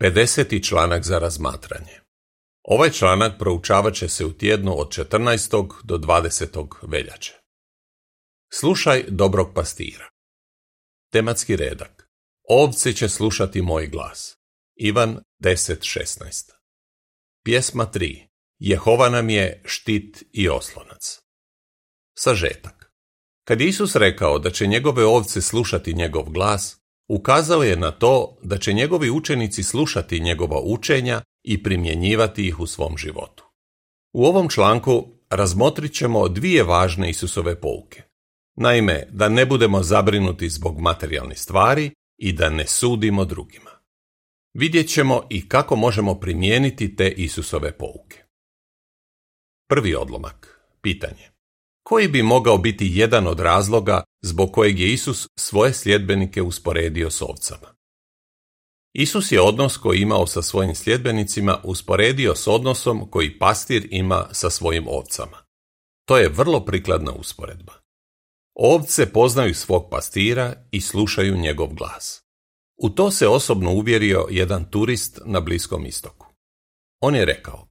50. članak za razmatranje. Ovaj članak proučavat će se u tjednu od 14. do 20. veljače. Slušaj dobrog pastira. Tematski redak. Ovce će slušati moj glas. Ivan 10.16. Pjesma 3. Jehova nam je štit i oslonac. Sažetak. Kad Isus rekao da će njegove ovce slušati njegov glas, ukazao je na to da će njegovi učenici slušati njegova učenja i primjenjivati ih u svom životu. U ovom članku razmotrit ćemo dvije važne Isusove pouke. Naime, da ne budemo zabrinuti zbog materijalnih stvari i da ne sudimo drugima. Vidjet ćemo i kako možemo primijeniti te Isusove pouke. Prvi odlomak. Pitanje. Koji bi mogao biti jedan od razloga zbog kojeg je Isus svoje sljedbenike usporedio s ovcama? Isus je odnos koji imao sa svojim sljedbenicima usporedio s odnosom koji pastir ima sa svojim ovcama. To je vrlo prikladna usporedba. Ovce poznaju svog pastira i slušaju njegov glas. U to se osobno uvjerio jedan turist na Bliskom istoku. On je rekao,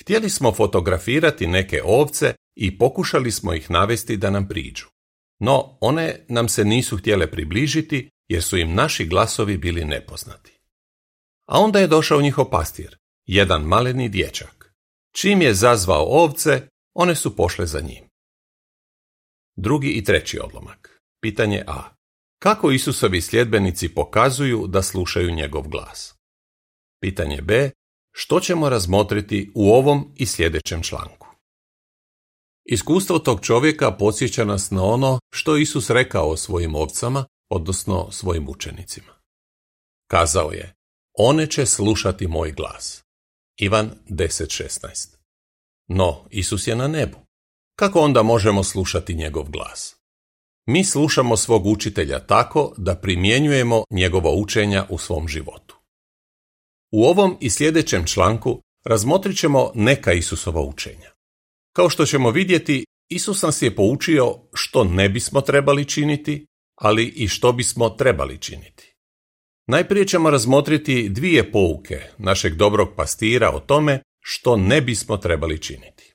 htjeli smo fotografirati neke ovce i pokušali smo ih navesti da nam priđu. No, one nam se nisu htjele približiti jer su im naši glasovi bili nepoznati. A onda je došao njihov pastir, jedan maleni dječak. Čim je zazvao ovce, one su pošle za njim. Drugi i treći odlomak. Pitanje A. Kako Isusovi sljedbenici pokazuju da slušaju njegov glas? Pitanje B. Što ćemo razmotriti u ovom i sljedećem članku? Iskustvo tog čovjeka podsjeća nas na ono što Isus rekao svojim ovcama, odnosno svojim učenicima. Kazao je, one će slušati moj glas. Ivan 10.16 No, Isus je na nebu. Kako onda možemo slušati njegov glas? Mi slušamo svog učitelja tako da primjenjujemo njegova učenja u svom životu. U ovom i sljedećem članku razmotrit ćemo neka Isusova učenja. Kao što ćemo vidjeti, Isus nas je poučio što ne bismo trebali činiti, ali i što bismo trebali činiti. Najprije ćemo razmotriti dvije pouke našeg dobrog pastira o tome što ne bismo trebali činiti.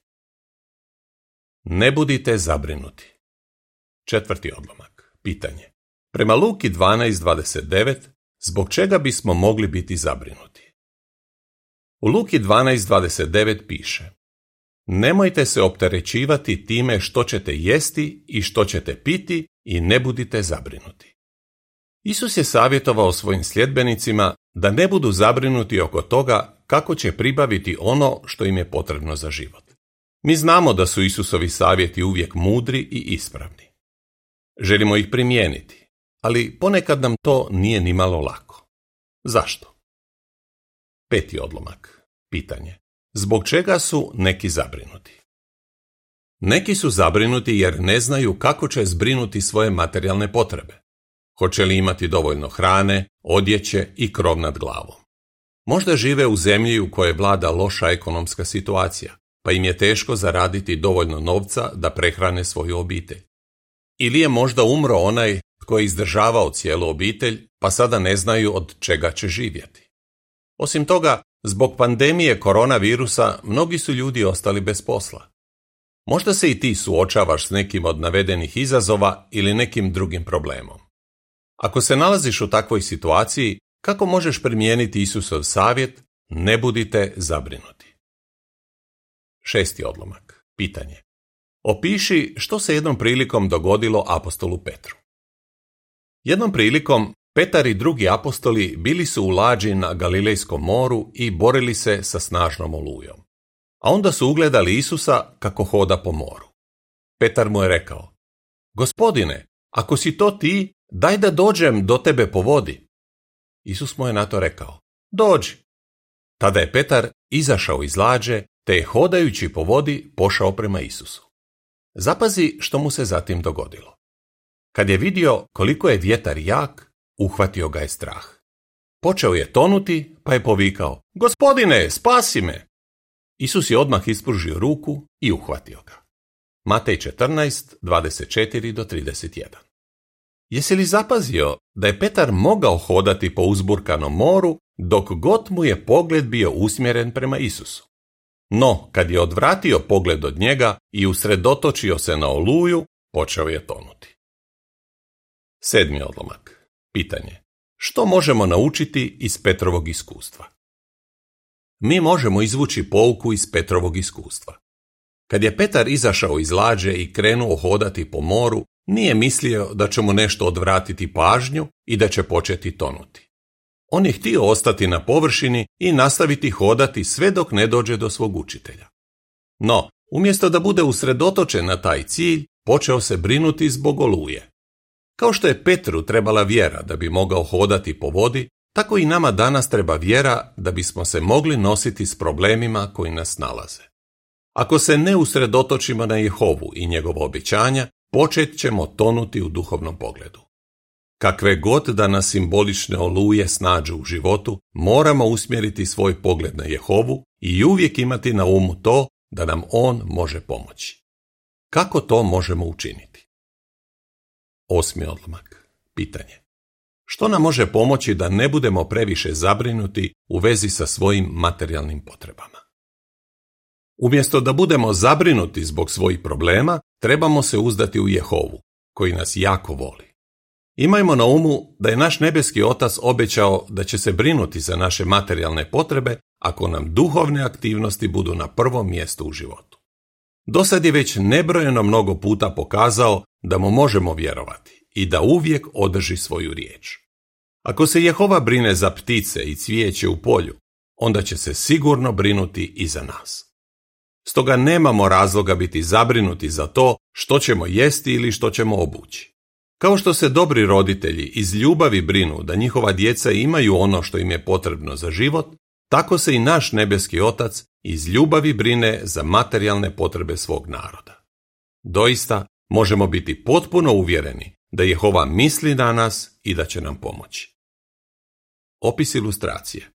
Ne budite zabrinuti. Četvrti odlomak. Pitanje. Prema Luki 12.29, zbog čega bismo mogli biti zabrinuti? U Luki 12.29 piše Nemojte se opterećivati time što ćete jesti i što ćete piti i ne budite zabrinuti. Isus je savjetovao svojim sljedbenicima da ne budu zabrinuti oko toga kako će pribaviti ono što im je potrebno za život. Mi znamo da su Isusovi savjeti uvijek mudri i ispravni. Želimo ih primijeniti, ali ponekad nam to nije ni malo lako. Zašto? Peti odlomak. Pitanje. Zbog čega su neki zabrinuti? Neki su zabrinuti jer ne znaju kako će zbrinuti svoje materijalne potrebe. Hoće li imati dovoljno hrane, odjeće i krov nad glavom. Možda žive u zemlji u kojoj vlada loša ekonomska situacija, pa im je teško zaraditi dovoljno novca da prehrane svoju obitelj. Ili je možda umro onaj tko je izdržavao cijelu obitelj, pa sada ne znaju od čega će živjeti. Osim toga, zbog pandemije koronavirusa mnogi su ljudi ostali bez posla. Možda se i ti suočavaš s nekim od navedenih izazova ili nekim drugim problemom. Ako se nalaziš u takvoj situaciji, kako možeš primijeniti Isusov savjet, ne budite zabrinuti. Šesti odlomak. Pitanje. Opiši što se jednom prilikom dogodilo apostolu Petru. Jednom prilikom Petar i drugi apostoli bili su u lađi na Galilejskom moru i borili se sa snažnom olujom. A onda su ugledali Isusa kako hoda po moru. Petar mu je rekao, Gospodine, ako si to ti, daj da dođem do tebe po vodi. Isus mu je na to rekao, dođi. Tada je Petar izašao iz lađe, te je hodajući po vodi pošao prema Isusu. Zapazi što mu se zatim dogodilo. Kad je vidio koliko je vjetar jak, uhvatio ga je strah. Počeo je tonuti, pa je povikao, gospodine, spasi me! Isus je odmah ispružio ruku i uhvatio ga. Matej 14, 24 do 31 Jesi li zapazio da je Petar mogao hodati po uzburkanom moru dok god mu je pogled bio usmjeren prema Isusu. No, kad je odvratio pogled od njega i usredotočio se na oluju, počeo je tonuti. Sedmi odlomak. Pitanje. Što možemo naučiti iz Petrovog iskustva? Mi možemo izvući pouku iz Petrovog iskustva. Kad je Petar izašao iz lađe i krenuo hodati po moru, nije mislio da će mu nešto odvratiti pažnju i da će početi tonuti. On je htio ostati na površini i nastaviti hodati sve dok ne dođe do svog učitelja. No, umjesto da bude usredotočen na taj cilj, počeo se brinuti zbog oluje. Kao što je Petru trebala vjera da bi mogao hodati po vodi, tako i nama danas treba vjera da bismo se mogli nositi s problemima koji nas nalaze. Ako se ne usredotočimo na Jehovu i njegovo obećanja, počet ćemo tonuti u duhovnom pogledu. Kakve god da nas simbolične oluje snađu u životu, moramo usmjeriti svoj pogled na Jehovu i uvijek imati na umu to da nam On može pomoći. Kako to možemo učiniti? Osmi odlomak. Pitanje. Što nam može pomoći da ne budemo previše zabrinuti u vezi sa svojim materijalnim potrebama? Umjesto da budemo zabrinuti zbog svojih problema, trebamo se uzdati u Jehovu, koji nas jako voli. Imajmo na umu da je naš nebeski otac obećao da će se brinuti za naše materijalne potrebe ako nam duhovne aktivnosti budu na prvom mjestu u životu. Do sad je već nebrojeno mnogo puta pokazao da mu možemo vjerovati i da uvijek održi svoju riječ. Ako se Jehova brine za ptice i cvijeće u polju, onda će se sigurno brinuti i za nas. Stoga nemamo razloga biti zabrinuti za to što ćemo jesti ili što ćemo obući. Kao što se dobri roditelji iz ljubavi brinu da njihova djeca imaju ono što im je potrebno za život, tako se i naš nebeski otac iz ljubavi brine za materijalne potrebe svog naroda. Doista možemo biti potpuno uvjereni da Jehova misli na nas i da će nam pomoći. Opis ilustracije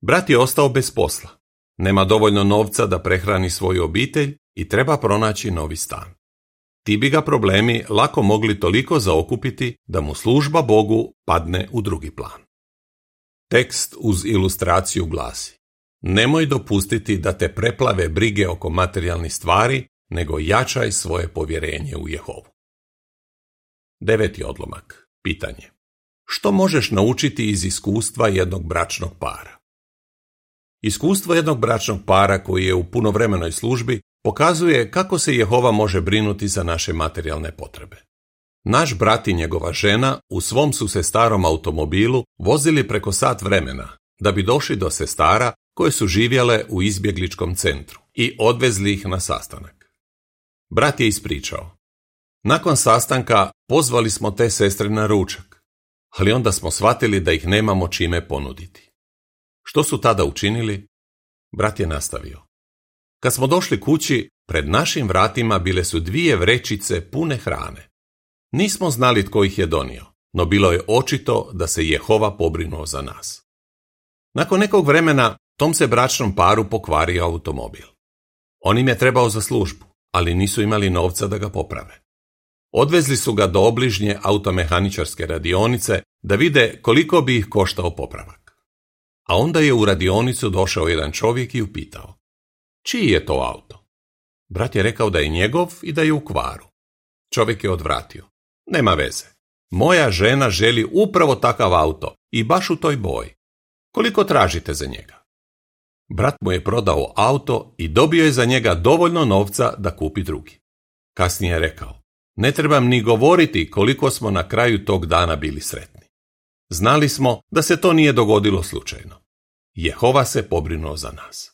Brat je ostao bez posla. Nema dovoljno novca da prehrani svoju obitelj i treba pronaći novi stan. Ti bi ga problemi lako mogli toliko zaokupiti da mu služba Bogu padne u drugi plan. Tekst uz ilustraciju glasi Nemoj dopustiti da te preplave brige oko materijalnih stvari, nego jačaj svoje povjerenje u Jehovu. Deveti odlomak. Pitanje. Što možeš naučiti iz iskustva jednog bračnog para? Iskustvo jednog bračnog para koji je u punovremenoj službi pokazuje kako se Jehova može brinuti za naše materijalne potrebe. Naš brat i njegova žena u svom su se starom automobilu vozili preko sat vremena da bi došli do sestara koje su živjele u izbjegličkom centru i odvezli ih na sastanak. Brat je ispričao. Nakon sastanka pozvali smo te sestre na ručak, ali onda smo shvatili da ih nemamo čime ponuditi. Što su tada učinili? Brat je nastavio. Kad smo došli kući, pred našim vratima bile su dvije vrećice pune hrane. Nismo znali tko ih je donio, no bilo je očito da se Jehova pobrinuo za nas. Nakon nekog vremena tom se bračnom paru pokvario automobil. On im je trebao za službu, ali nisu imali novca da ga poprave. Odvezli su ga do obližnje automehaničarske radionice da vide koliko bi ih koštao popravak. A onda je u radionicu došao jedan čovjek i upitao. Čiji je to auto? Brat je rekao da je njegov i da je u kvaru. Čovjek je odvratio. Nema veze. Moja žena želi upravo takav auto i baš u toj boji. Koliko tražite za njega? Brat mu je prodao auto i dobio je za njega dovoljno novca da kupi drugi. Kasnije je rekao, ne trebam ni govoriti koliko smo na kraju tog dana bili sretni. Znali smo da se to nije dogodilo slučajno. Jehova se pobrinuo za nas.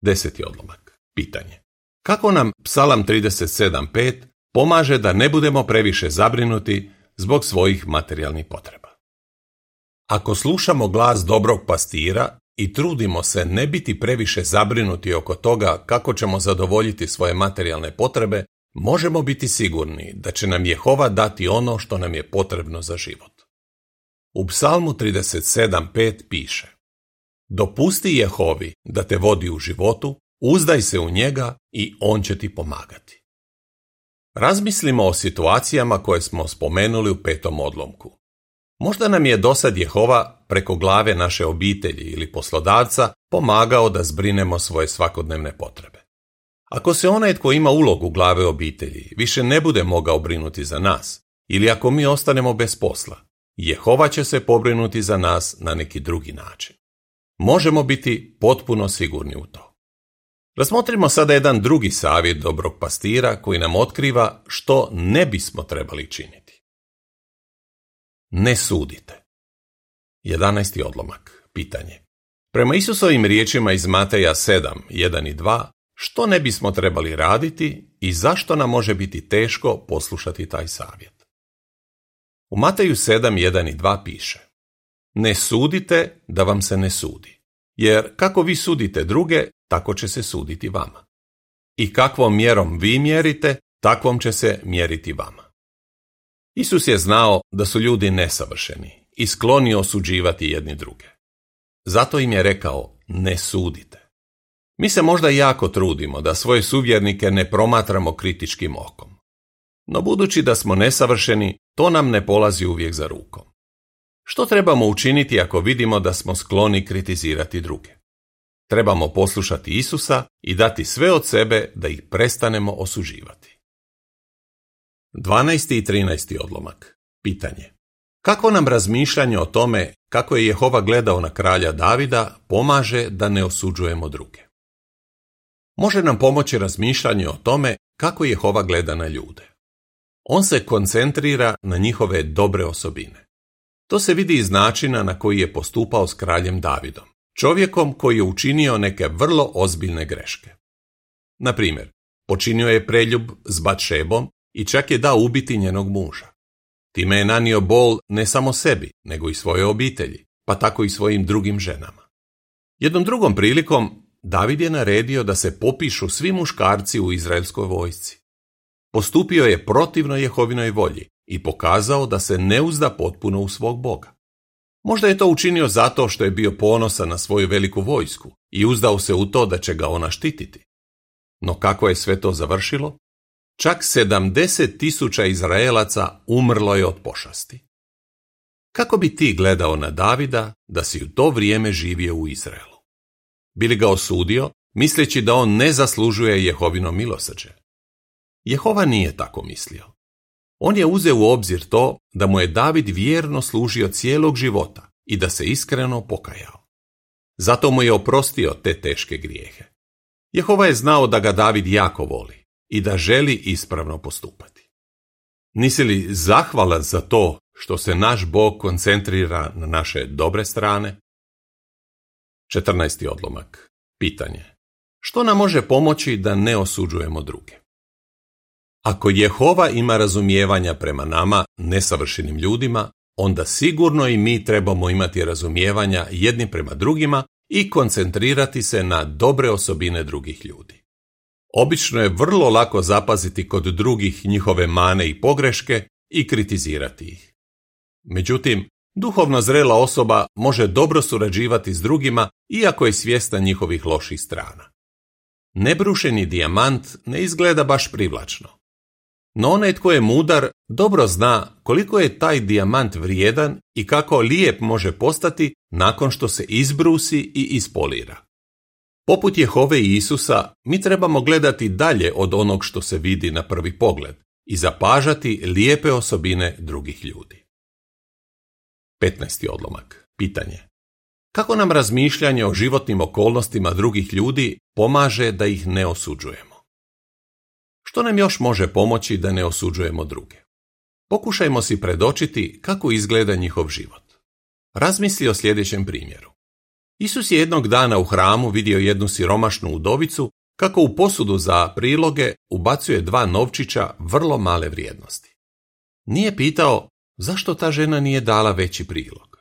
Deseti odlomak. Pitanje. Kako nam Psalam 37.5 pomaže da ne budemo previše zabrinuti zbog svojih materijalnih potreba? Ako slušamo glas dobrog pastira i trudimo se ne biti previše zabrinuti oko toga kako ćemo zadovoljiti svoje materijalne potrebe, možemo biti sigurni da će nam Jehova dati ono što nam je potrebno za život. U Psalmu 37.5 piše Dopusti Jehovi da te vodi u životu, uzdaj se u njega i on će ti pomagati. Razmislimo o situacijama koje smo spomenuli u petom odlomku. Možda nam je dosad Jehova preko glave naše obitelji ili poslodavca pomagao da zbrinemo svoje svakodnevne potrebe. Ako se onaj tko ima ulogu glave obitelji više ne bude mogao brinuti za nas, ili ako mi ostanemo bez posla, Jehova će se pobrinuti za nas na neki drugi način. Možemo biti potpuno sigurni u to. Razmotrimo sada jedan drugi savjet dobrog pastira koji nam otkriva što ne bismo trebali činiti. Ne sudite. 11. odlomak. Pitanje. Prema Isusovim riječima iz Mateja 7, 1 i 2, što ne bismo trebali raditi i zašto nam može biti teško poslušati taj savjet? U Mateju 7, 1 i 2 piše Ne sudite da vam se ne sudi, jer kako vi sudite druge, tako će se suditi vama. I kakvom mjerom vi mjerite, takvom će se mjeriti vama. Isus je znao da su ljudi nesavršeni i skloni osuđivati jedni druge. Zato im je rekao, ne sudite. Mi se možda jako trudimo da svoje suvjernike ne promatramo kritičkim okom. No budući da smo nesavršeni, to nam ne polazi uvijek za rukom. Što trebamo učiniti ako vidimo da smo skloni kritizirati druge? Trebamo poslušati Isusa i dati sve od sebe da ih prestanemo osuživati. 12. i 13. odlomak. Pitanje. Kako nam razmišljanje o tome kako je Jehova gledao na kralja Davida pomaže da ne osuđujemo druge? Može nam pomoći razmišljanje o tome kako Jehova gleda na ljude. On se koncentrira na njihove dobre osobine. To se vidi iz načina na koji je postupao s kraljem Davidom, čovjekom koji je učinio neke vrlo ozbiljne greške. Na primjer, počinio je preljub s Batšebom i čak je dao ubiti njenog muža. Time je nanio bol ne samo sebi, nego i svoje obitelji, pa tako i svojim drugim ženama. Jednom drugom prilikom David je naredio da se popišu svi muškarci u izraelskoj vojsci. Postupio je protivno Jehovinoj volji i pokazao da se ne uzda potpuno u svog Boga. Možda je to učinio zato što je bio ponosan na svoju veliku vojsku i uzdao se u to da će ga ona štititi. No kako je sve to završilo? Čak sedamdeset tisuća Izraelaca umrlo je od pošasti. Kako bi ti gledao na Davida da si u to vrijeme živio u Izraelu? Bili ga osudio, misleći da on ne zaslužuje Jehovino milosrđe? Jehova nije tako mislio. On je uzeo u obzir to da mu je David vjerno služio cijelog života i da se iskreno pokajao. Zato mu je oprostio te teške grijehe. Jehova je znao da ga David jako voli i da želi ispravno postupati. Nisi li zahvalan za to što se naš Bog koncentrira na naše dobre strane? 14. odlomak. Pitanje. Što nam može pomoći da ne osuđujemo druge? Ako Jehova ima razumijevanja prema nama, nesavršenim ljudima, onda sigurno i mi trebamo imati razumijevanja jedni prema drugima i koncentrirati se na dobre osobine drugih ljudi. Obično je vrlo lako zapaziti kod drugih njihove mane i pogreške i kritizirati ih. Međutim, duhovno zrela osoba može dobro surađivati s drugima iako je svjesna njihovih loših strana. Nebrušeni dijamant ne izgleda baš privlačno. No onaj tko je mudar dobro zna koliko je taj dijamant vrijedan i kako lijep može postati nakon što se izbrusi i ispolira. Poput Jehove i Isusa, mi trebamo gledati dalje od onog što se vidi na prvi pogled i zapažati lijepe osobine drugih ljudi. 15. odlomak. Pitanje. Kako nam razmišljanje o životnim okolnostima drugih ljudi pomaže da ih ne osuđujemo? Što nam još može pomoći da ne osuđujemo druge? Pokušajmo si predočiti kako izgleda njihov život. Razmisli o sljedećem primjeru. Isus je jednog dana u hramu vidio jednu siromašnu udovicu kako u posudu za priloge ubacuje dva novčića vrlo male vrijednosti. Nije pitao zašto ta žena nije dala veći prilog.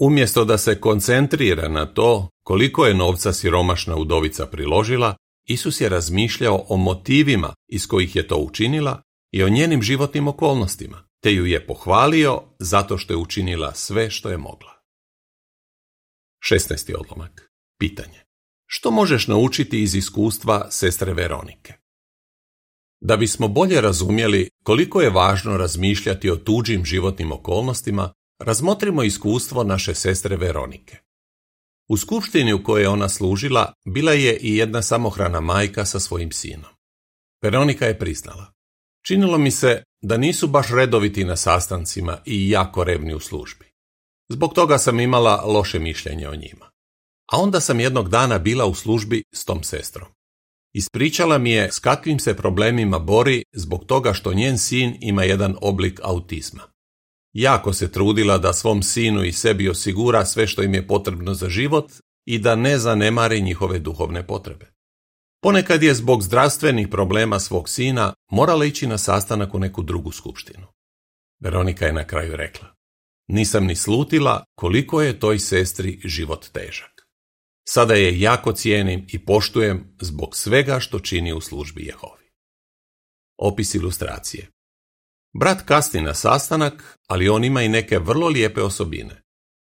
Umjesto da se koncentrira na to koliko je novca siromašna udovica priložila, Isus je razmišljao o motivima iz kojih je to učinila i o njenim životnim okolnostima, te ju je pohvalio zato što je učinila sve što je mogla. 16. odlomak. Pitanje. Što možeš naučiti iz iskustva sestre Veronike? Da bismo bolje razumjeli koliko je važno razmišljati o tuđim životnim okolnostima, razmotrimo iskustvo naše sestre Veronike. U skupštini u kojoj je ona služila bila je i jedna samohrana majka sa svojim sinom. Veronika je priznala. Činilo mi se da nisu baš redoviti na sastancima i jako revni u službi. Zbog toga sam imala loše mišljenje o njima. A onda sam jednog dana bila u službi s tom sestrom. Ispričala mi je s kakvim se problemima bori zbog toga što njen sin ima jedan oblik autizma. Jako se trudila da svom sinu i sebi osigura sve što im je potrebno za život i da ne zanemari njihove duhovne potrebe. Ponekad je zbog zdravstvenih problema svog sina morala ići na sastanak u neku drugu skupštinu. Veronika je na kraju rekla, nisam ni slutila koliko je toj sestri život težak. Sada je jako cijenim i poštujem zbog svega što čini u službi Jehovi. Opis ilustracije Brat kasni na sastanak, ali on ima i neke vrlo lijepe osobine.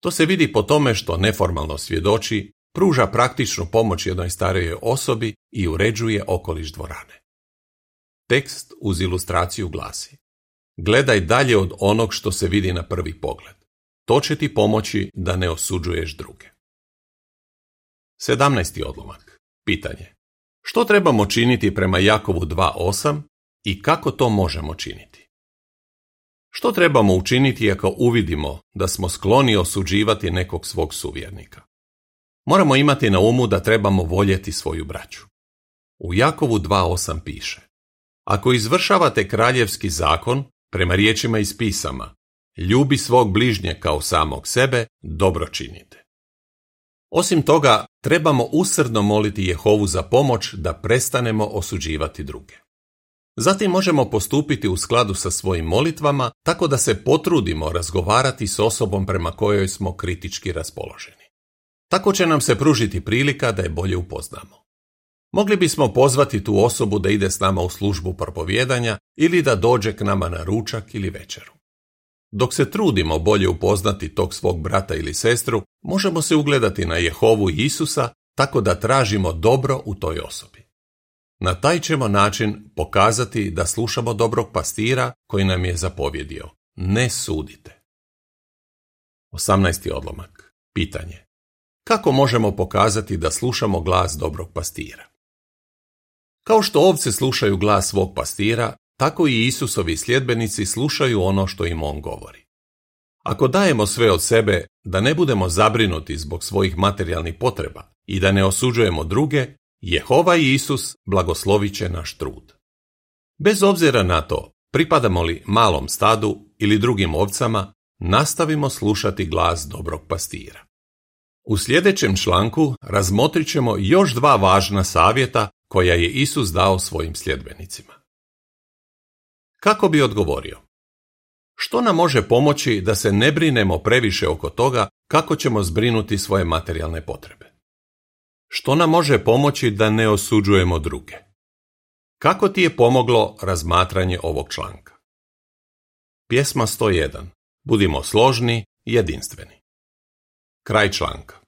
To se vidi po tome što neformalno svjedoči, pruža praktičnu pomoć jednoj starijoj osobi i uređuje okoliš dvorane. Tekst uz ilustraciju glasi Gledaj dalje od onog što se vidi na prvi pogled. To će ti pomoći da ne osuđuješ druge. 17. odlomak. Pitanje. Što trebamo činiti prema Jakovu 2.8 i kako to možemo činiti? Što trebamo učiniti ako uvidimo da smo skloni osuđivati nekog svog suvjernika? Moramo imati na umu da trebamo voljeti svoju braću. U Jakovu 2.8 piše Ako izvršavate kraljevski zakon, prema riječima iz pisama, ljubi svog bližnje kao samog sebe, dobro činite. Osim toga, trebamo usrdno moliti Jehovu za pomoć da prestanemo osuđivati druge. Zatim možemo postupiti u skladu sa svojim molitvama tako da se potrudimo razgovarati s osobom prema kojoj smo kritički raspoloženi. Tako će nam se pružiti prilika da je bolje upoznamo. Mogli bismo pozvati tu osobu da ide s nama u službu propovjedanja ili da dođe k nama na ručak ili večeru. Dok se trudimo bolje upoznati tog svog brata ili sestru, možemo se ugledati na Jehovu i Isusa tako da tražimo dobro u toj osobi. Na taj ćemo način pokazati da slušamo dobrog pastira koji nam je zapovjedio. Ne sudite. 18. odlomak. Pitanje. Kako možemo pokazati da slušamo glas dobrog pastira? Kao što ovce slušaju glas svog pastira, tako i Isusovi sljedbenici slušaju ono što im on govori. Ako dajemo sve od sebe, da ne budemo zabrinuti zbog svojih materijalnih potreba i da ne osuđujemo druge, Jehova Isus blagoslovit će naš trud. Bez obzira na to, pripadamo li malom stadu ili drugim ovcama, nastavimo slušati glas dobrog pastira. U sljedećem članku razmotrit ćemo još dva važna savjeta koja je Isus dao svojim sljedbenicima. Kako bi odgovorio? Što nam može pomoći da se ne brinemo previše oko toga kako ćemo zbrinuti svoje materijalne potrebe? Što nam može pomoći da ne osuđujemo druge? Kako ti je pomoglo razmatranje ovog članka? Pjesma 101. Budimo složni jedinstveni. Kraj članka.